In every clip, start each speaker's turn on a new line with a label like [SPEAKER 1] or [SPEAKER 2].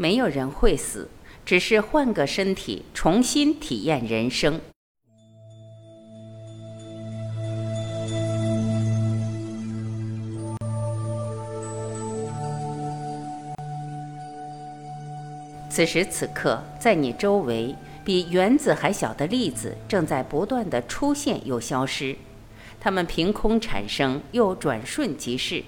[SPEAKER 1] 没有人会死，只是换个身体重新体验人生。此时此刻，在你周围，比原子还小的粒子正在不断的出现又消失，它们凭空产生又转瞬即逝。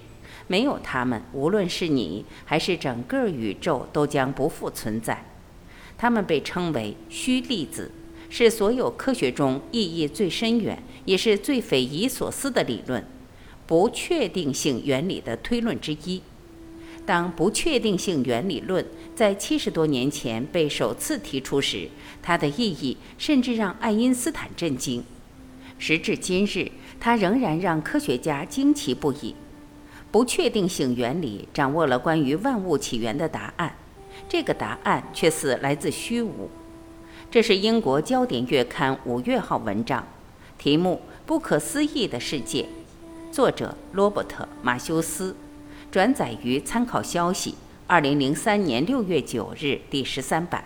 [SPEAKER 1] 没有它们，无论是你还是整个宇宙，都将不复存在。它们被称为虚粒子，是所有科学中意义最深远，也是最匪夷所思的理论——不确定性原理的推论之一。当不确定性原理论在七十多年前被首次提出时，它的意义甚至让爱因斯坦震惊。时至今日，它仍然让科学家惊奇不已。不确定性原理掌握了关于万物起源的答案，这个答案却似来自虚无。这是英国焦点月刊五月号文章，题目《不可思议的世界》，作者罗伯特·马修斯。转载于《参考消息》，二零零三年六月九日第十三版。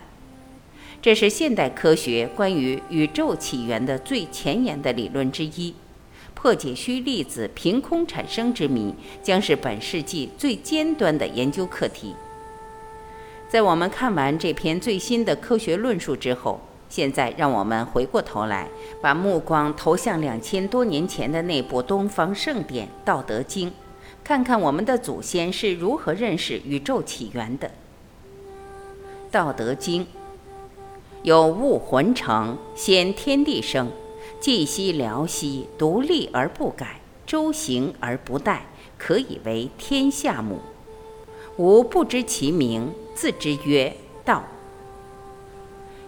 [SPEAKER 1] 这是现代科学关于宇宙起源的最前沿的理论之一。破解虚粒子凭空产生之谜，将是本世纪最尖端的研究课题。在我们看完这篇最新的科学论述之后，现在让我们回过头来，把目光投向两千多年前的那部东方圣典《道德经》。看看我们的祖先是如何认识宇宙起源的。《道德经》有物浑成，先天地生，寂兮寥兮，独立而不改，周行而不殆，可以为天下母。吾不知其名，字之曰道。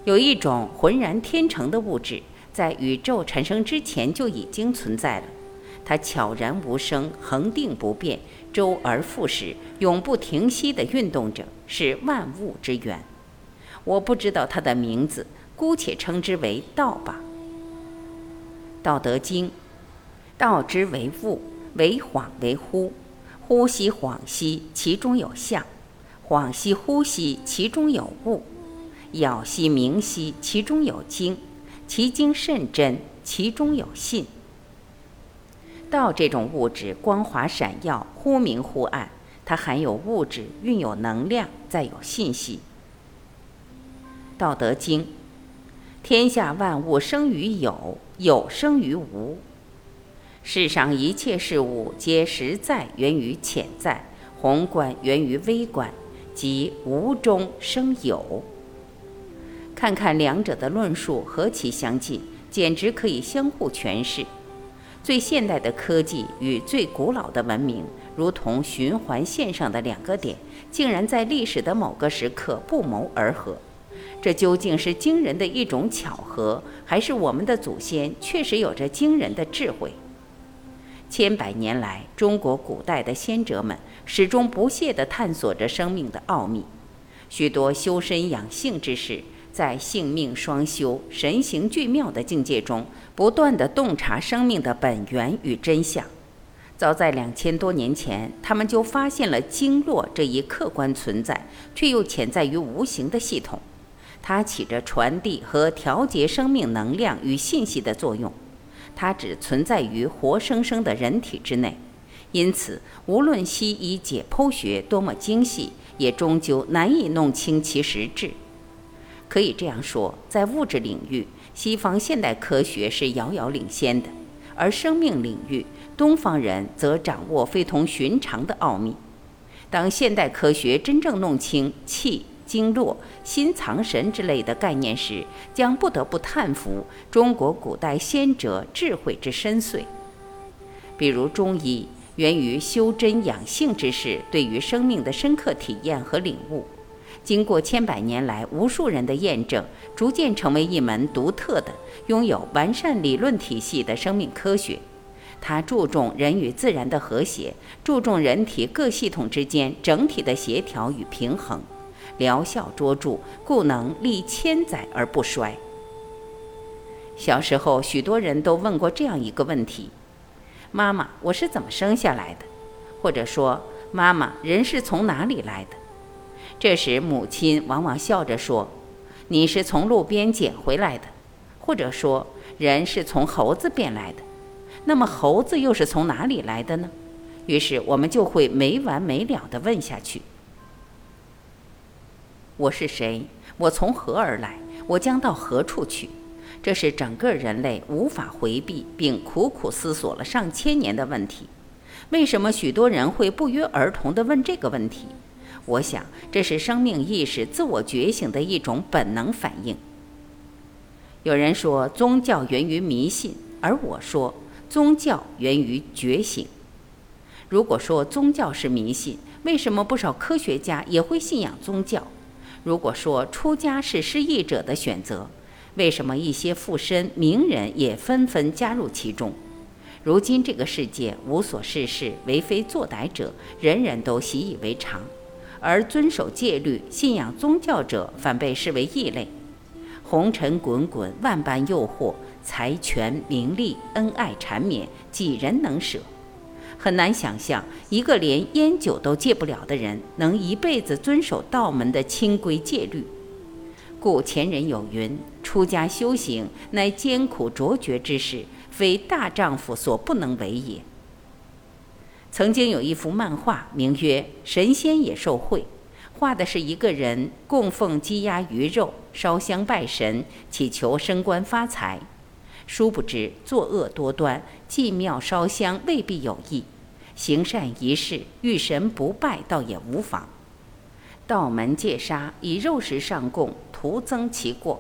[SPEAKER 1] 有一种浑然天成的物质，在宇宙产生之前就已经存在了。它悄然无声，恒定不变，周而复始，永不停息地运动着，是万物之源。我不知道它的名字，姑且称之为道吧。《道德经》：道之为物，为恍为惚。呼吸恍兮，其中有象；恍兮惚兮，其中有物；杳兮明兮，其中有精。其精甚真，其中有信。道这种物质光华闪耀，忽明忽暗，它含有物质，蕴有能量，再有信息。《道德经》：天下万物生于有，有生于无。世上一切事物皆实在源于潜在，宏观源于微观，即无中生有。看看两者的论述何其相近，简直可以相互诠释。最现代的科技与最古老的文明，如同循环线上的两个点，竟然在历史的某个时刻不谋而合。这究竟是惊人的一种巧合，还是我们的祖先确实有着惊人的智慧？千百年来，中国古代的先哲们始终不懈地探索着生命的奥秘，许多修身养性之士。在性命双修、神形俱妙的境界中，不断地洞察生命的本源与真相。早在两千多年前，他们就发现了经络这一客观存在却又潜在于无形的系统，它起着传递和调节生命能量与信息的作用。它只存在于活生生的人体之内，因此，无论西医解剖学多么精细，也终究难以弄清其实质。可以这样说，在物质领域，西方现代科学是遥遥领先的；而生命领域，东方人则掌握非同寻常的奥秘。当现代科学真正弄清气、经络、心藏神之类的概念时，将不得不叹服中国古代先哲智慧之深邃。比如中医，源于修真养性之士对于生命的深刻体验和领悟。经过千百年来无数人的验证，逐渐成为一门独特的、拥有完善理论体系的生命科学。它注重人与自然的和谐，注重人体各系统之间整体的协调与平衡，疗效卓著，故能历千载而不衰。小时候，许多人都问过这样一个问题：“妈妈，我是怎么生下来的？”或者说：“妈妈，人是从哪里来的？”这时，母亲往往笑着说：“你是从路边捡回来的。”或者说：“人是从猴子变来的。”那么，猴子又是从哪里来的呢？于是，我们就会没完没了地问下去：“我是谁？我从何而来？我将到何处去？”这是整个人类无法回避并苦苦思索了上千年的问题。为什么许多人会不约而同地问这个问题？我想，这是生命意识自我觉醒的一种本能反应。有人说宗教源于迷信，而我说宗教源于觉醒。如果说宗教是迷信，为什么不少科学家也会信仰宗教？如果说出家是失意者的选择，为什么一些富身名人也纷纷加入其中？如今这个世界无所事事、为非作歹者，人人都习以为常。而遵守戒律、信仰宗教者反被视为异类。红尘滚滚，万般诱惑，财权名利、恩爱缠绵，几人能舍？很难想象，一个连烟酒都戒不了的人，能一辈子遵守道门的清规戒律。故前人有云：“出家修行，乃艰苦卓绝之事，非大丈夫所不能为也。”曾经有一幅漫画，名曰《神仙也受贿》，画的是一个人供奉鸡鸭鱼肉，烧香拜神，祈求升官发财。殊不知作恶多端，祭庙烧香未必有益，行善一事遇神不拜倒也无妨。道门戒杀，以肉食上供，徒增其过。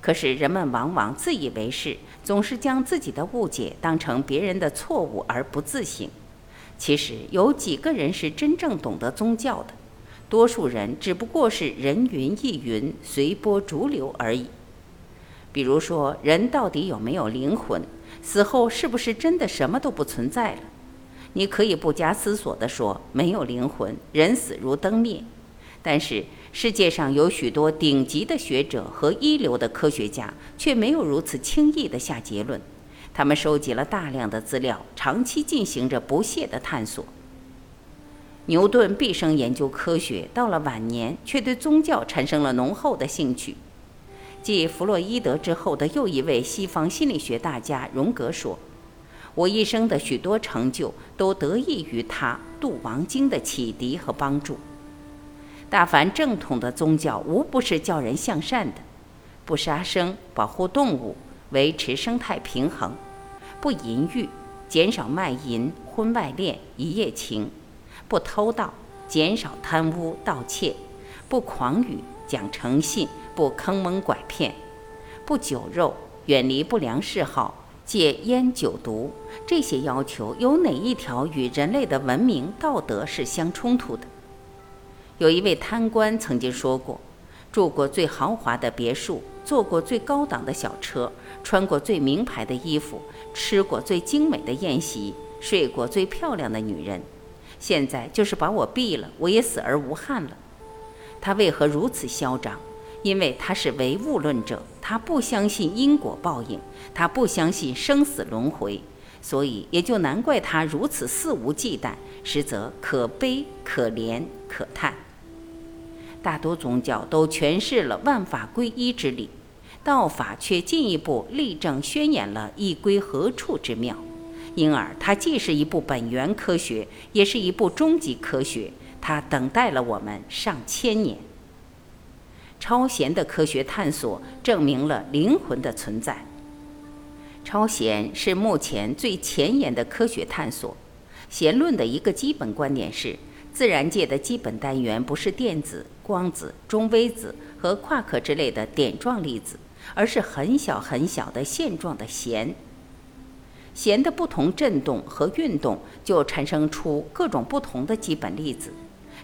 [SPEAKER 1] 可是人们往往自以为是，总是将自己的误解当成别人的错误而不自省。其实有几个人是真正懂得宗教的？多数人只不过是人云亦云、随波逐流而已。比如说，人到底有没有灵魂？死后是不是真的什么都不存在了？你可以不加思索地说没有灵魂，人死如灯灭。但是世界上有许多顶级的学者和一流的科学家，却没有如此轻易地下结论。他们收集了大量的资料，长期进行着不懈的探索。牛顿毕生研究科学，到了晚年却对宗教产生了浓厚的兴趣。继弗洛伊德之后的又一位西方心理学大家荣格说：“我一生的许多成就都得益于他《度王经》的启迪和帮助。大凡正统的宗教，无不是教人向善的，不杀生，保护动物，维持生态平衡。”不淫欲，减少卖淫、婚外恋、一夜情；不偷盗，减少贪污、盗窃；不狂语，讲诚信；不坑蒙拐骗；不酒肉，远离不良嗜好，戒烟酒毒。这些要求有哪一条与人类的文明道德是相冲突的？有一位贪官曾经说过：“住过最豪华的别墅，坐过最高档的小车，穿过最名牌的衣服。”吃过最精美的宴席，睡过最漂亮的女人，现在就是把我毙了，我也死而无憾了。他为何如此嚣张？因为他是唯物论者，他不相信因果报应，他不相信生死轮回，所以也就难怪他如此肆无忌惮，实则可悲、可怜、可叹。大多宗教都诠释了万法归一之理。道法却进一步立证宣言了“一归何处”之妙，因而它既是一部本源科学，也是一部终极科学。它等待了我们上千年。超弦的科学探索证明了灵魂的存在。超弦是目前最前沿的科学探索。弦论的一个基本观点是：自然界的基本单元不是电子、光子、中微子和夸克之类的点状粒子。而是很小很小的线状的弦，弦的不同振动和运动就产生出各种不同的基本粒子。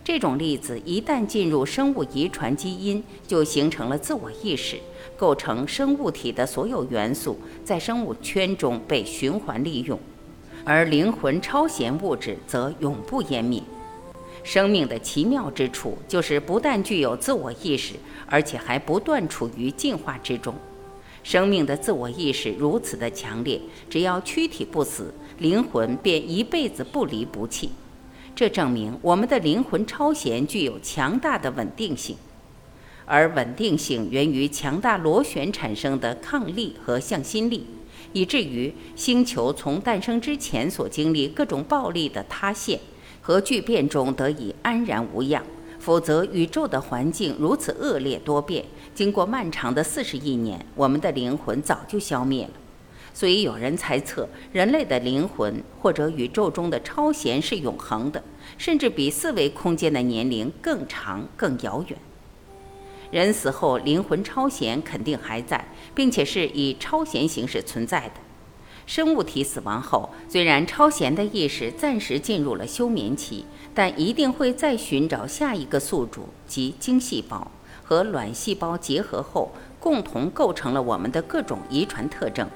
[SPEAKER 1] 这种粒子一旦进入生物遗传基因，就形成了自我意识，构成生物体的所有元素在生物圈中被循环利用。而灵魂超弦物质则永不湮灭。生命的奇妙之处就是不但具有自我意识。而且还不断处于进化之中，生命的自我意识如此的强烈，只要躯体不死，灵魂便一辈子不离不弃。这证明我们的灵魂超弦具有强大的稳定性，而稳定性源于强大螺旋产生的抗力和向心力，以至于星球从诞生之前所经历各种暴力的塌陷和巨变中得以安然无恙。否则，宇宙的环境如此恶劣多变，经过漫长的四十亿年，我们的灵魂早就消灭了。所以，有人猜测，人类的灵魂或者宇宙中的超弦是永恒的，甚至比四维空间的年龄更长、更遥远。人死后，灵魂超弦肯定还在，并且是以超弦形式存在的。生物体死亡后，虽然超弦的意识暂时进入了休眠期，但一定会再寻找下一个宿主，即精细胞和卵细胞结合后，共同构成了我们的各种遗传特征。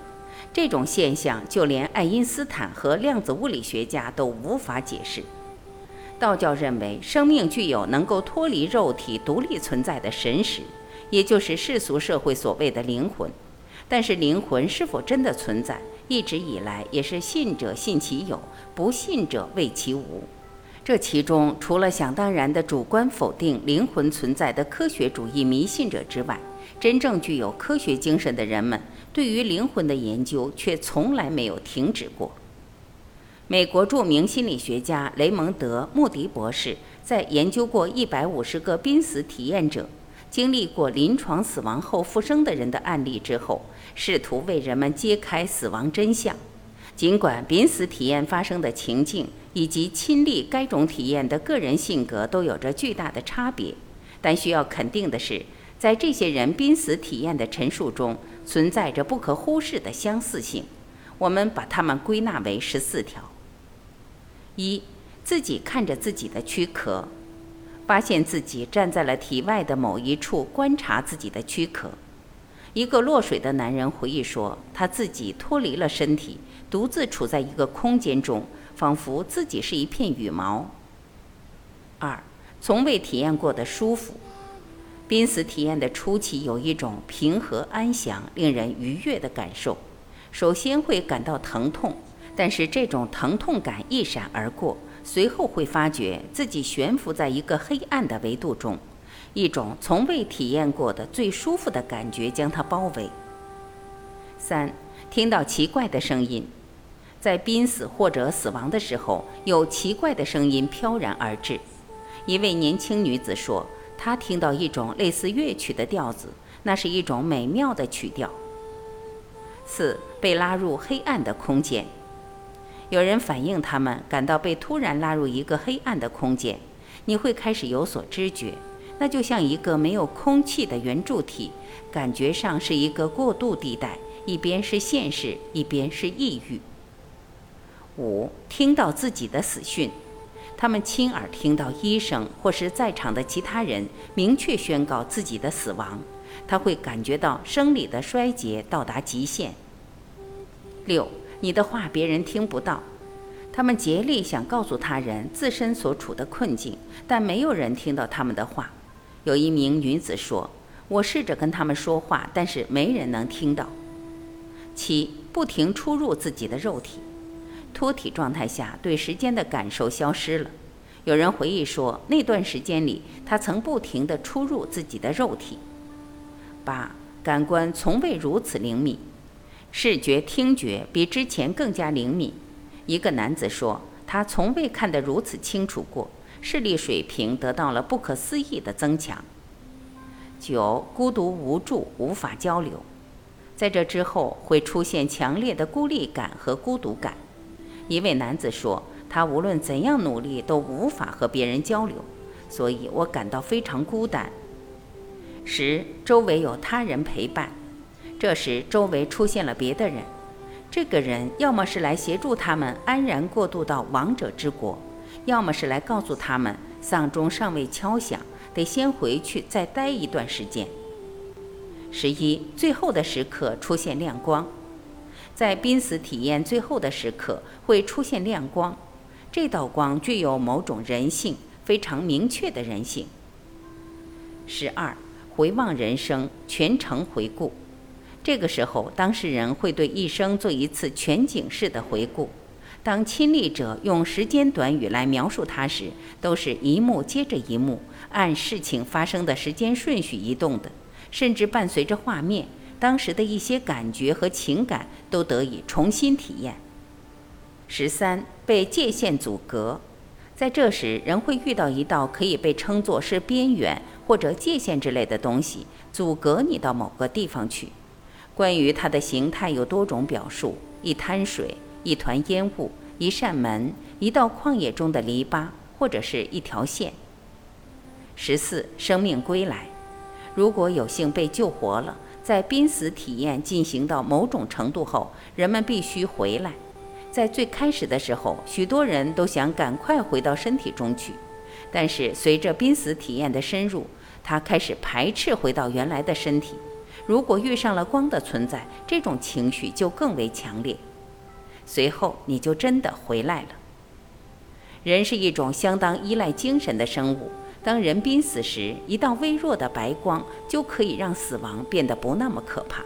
[SPEAKER 1] 这种现象，就连爱因斯坦和量子物理学家都无法解释。道教认为，生命具有能够脱离肉体、独立存在的神识，也就是世俗社会所谓的灵魂。但是，灵魂是否真的存在？一直以来也是信者信其有，不信者谓其无。这其中，除了想当然的主观否定灵魂存在的科学主义迷信者之外，真正具有科学精神的人们对于灵魂的研究却从来没有停止过。美国著名心理学家雷蒙德·穆迪博士在研究过一百五十个濒死体验者。经历过临床死亡后复生的人的案例之后，试图为人们揭开死亡真相。尽管濒死体验发生的情境以及亲历该种体验的个人性格都有着巨大的差别，但需要肯定的是，在这些人濒死体验的陈述中存在着不可忽视的相似性。我们把它们归纳为十四条：一、自己看着自己的躯壳。发现自己站在了体外的某一处，观察自己的躯壳。一个落水的男人回忆说：“他自己脱离了身体，独自处在一个空间中，仿佛自己是一片羽毛。”二，从未体验过的舒服。濒死体验的初期有一种平和安详、令人愉悦的感受。首先会感到疼痛，但是这种疼痛感一闪而过。随后会发觉自己悬浮在一个黑暗的维度中，一种从未体验过的最舒服的感觉将它包围。三，听到奇怪的声音，在濒死或者死亡的时候，有奇怪的声音飘然而至。一位年轻女子说，他听到一种类似乐曲的调子，那是一种美妙的曲调。四，被拉入黑暗的空间。有人反映，他们感到被突然拉入一个黑暗的空间，你会开始有所知觉，那就像一个没有空气的圆柱体，感觉上是一个过渡地带，一边是现实，一边是抑郁。五，听到自己的死讯，他们亲耳听到医生或是在场的其他人明确宣告自己的死亡，他会感觉到生理的衰竭到达极限。六。你的话别人听不到，他们竭力想告诉他人自身所处的困境，但没有人听到他们的话。有一名女子说：“我试着跟他们说话，但是没人能听到。”七，不停出入自己的肉体，脱体状态下对时间的感受消失了。有人回忆说，那段时间里他曾不停地出入自己的肉体。八，感官从未如此灵敏。视觉、听觉比之前更加灵敏。一个男子说，他从未看得如此清楚过，视力水平得到了不可思议的增强。九、孤独无助，无法交流。在这之后会出现强烈的孤立感和孤独感。一位男子说，他无论怎样努力都无法和别人交流，所以我感到非常孤单。十、周围有他人陪伴。这时，周围出现了别的人。这个人要么是来协助他们安然过渡到王者之国，要么是来告诉他们丧钟尚未敲响，得先回去再待一段时间。十一，最后的时刻出现亮光，在濒死体验最后的时刻会出现亮光，这道光具有某种人性，非常明确的人性。十二，回望人生，全程回顾。这个时候，当事人会对一生做一次全景式的回顾，当亲历者用时间短语来描述他时，都是一幕接着一幕，按事情发生的时间顺序移动的，甚至伴随着画面，当时的一些感觉和情感都得以重新体验。十三，被界限阻隔，在这时，人会遇到一道可以被称作是边缘或者界限之类的东西，阻隔你到某个地方去。关于它的形态有多种表述：一滩水。一团烟雾，一扇门，一道旷野中的篱笆，或者是一条线。十四，生命归来。如果有幸被救活了，在濒死体验进行到某种程度后，人们必须回来。在最开始的时候，许多人都想赶快回到身体中去，但是随着濒死体验的深入，他开始排斥回到原来的身体。如果遇上了光的存在，这种情绪就更为强烈。随后你就真的回来了。人是一种相当依赖精神的生物。当人濒死时，一道微弱的白光就可以让死亡变得不那么可怕。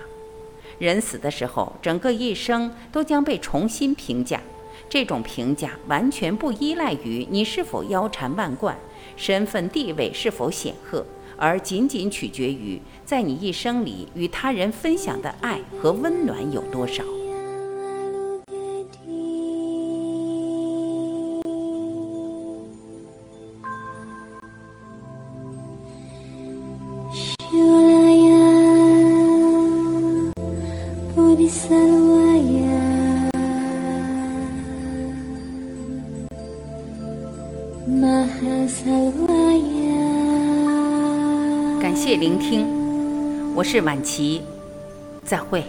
[SPEAKER 1] 人死的时候，整个一生都将被重新评价。这种评价完全不依赖于你是否腰缠万贯，身份地位是否显赫，而仅仅取决于在你一生里与他人分享的爱和温暖有多少。我是晚琪，再会。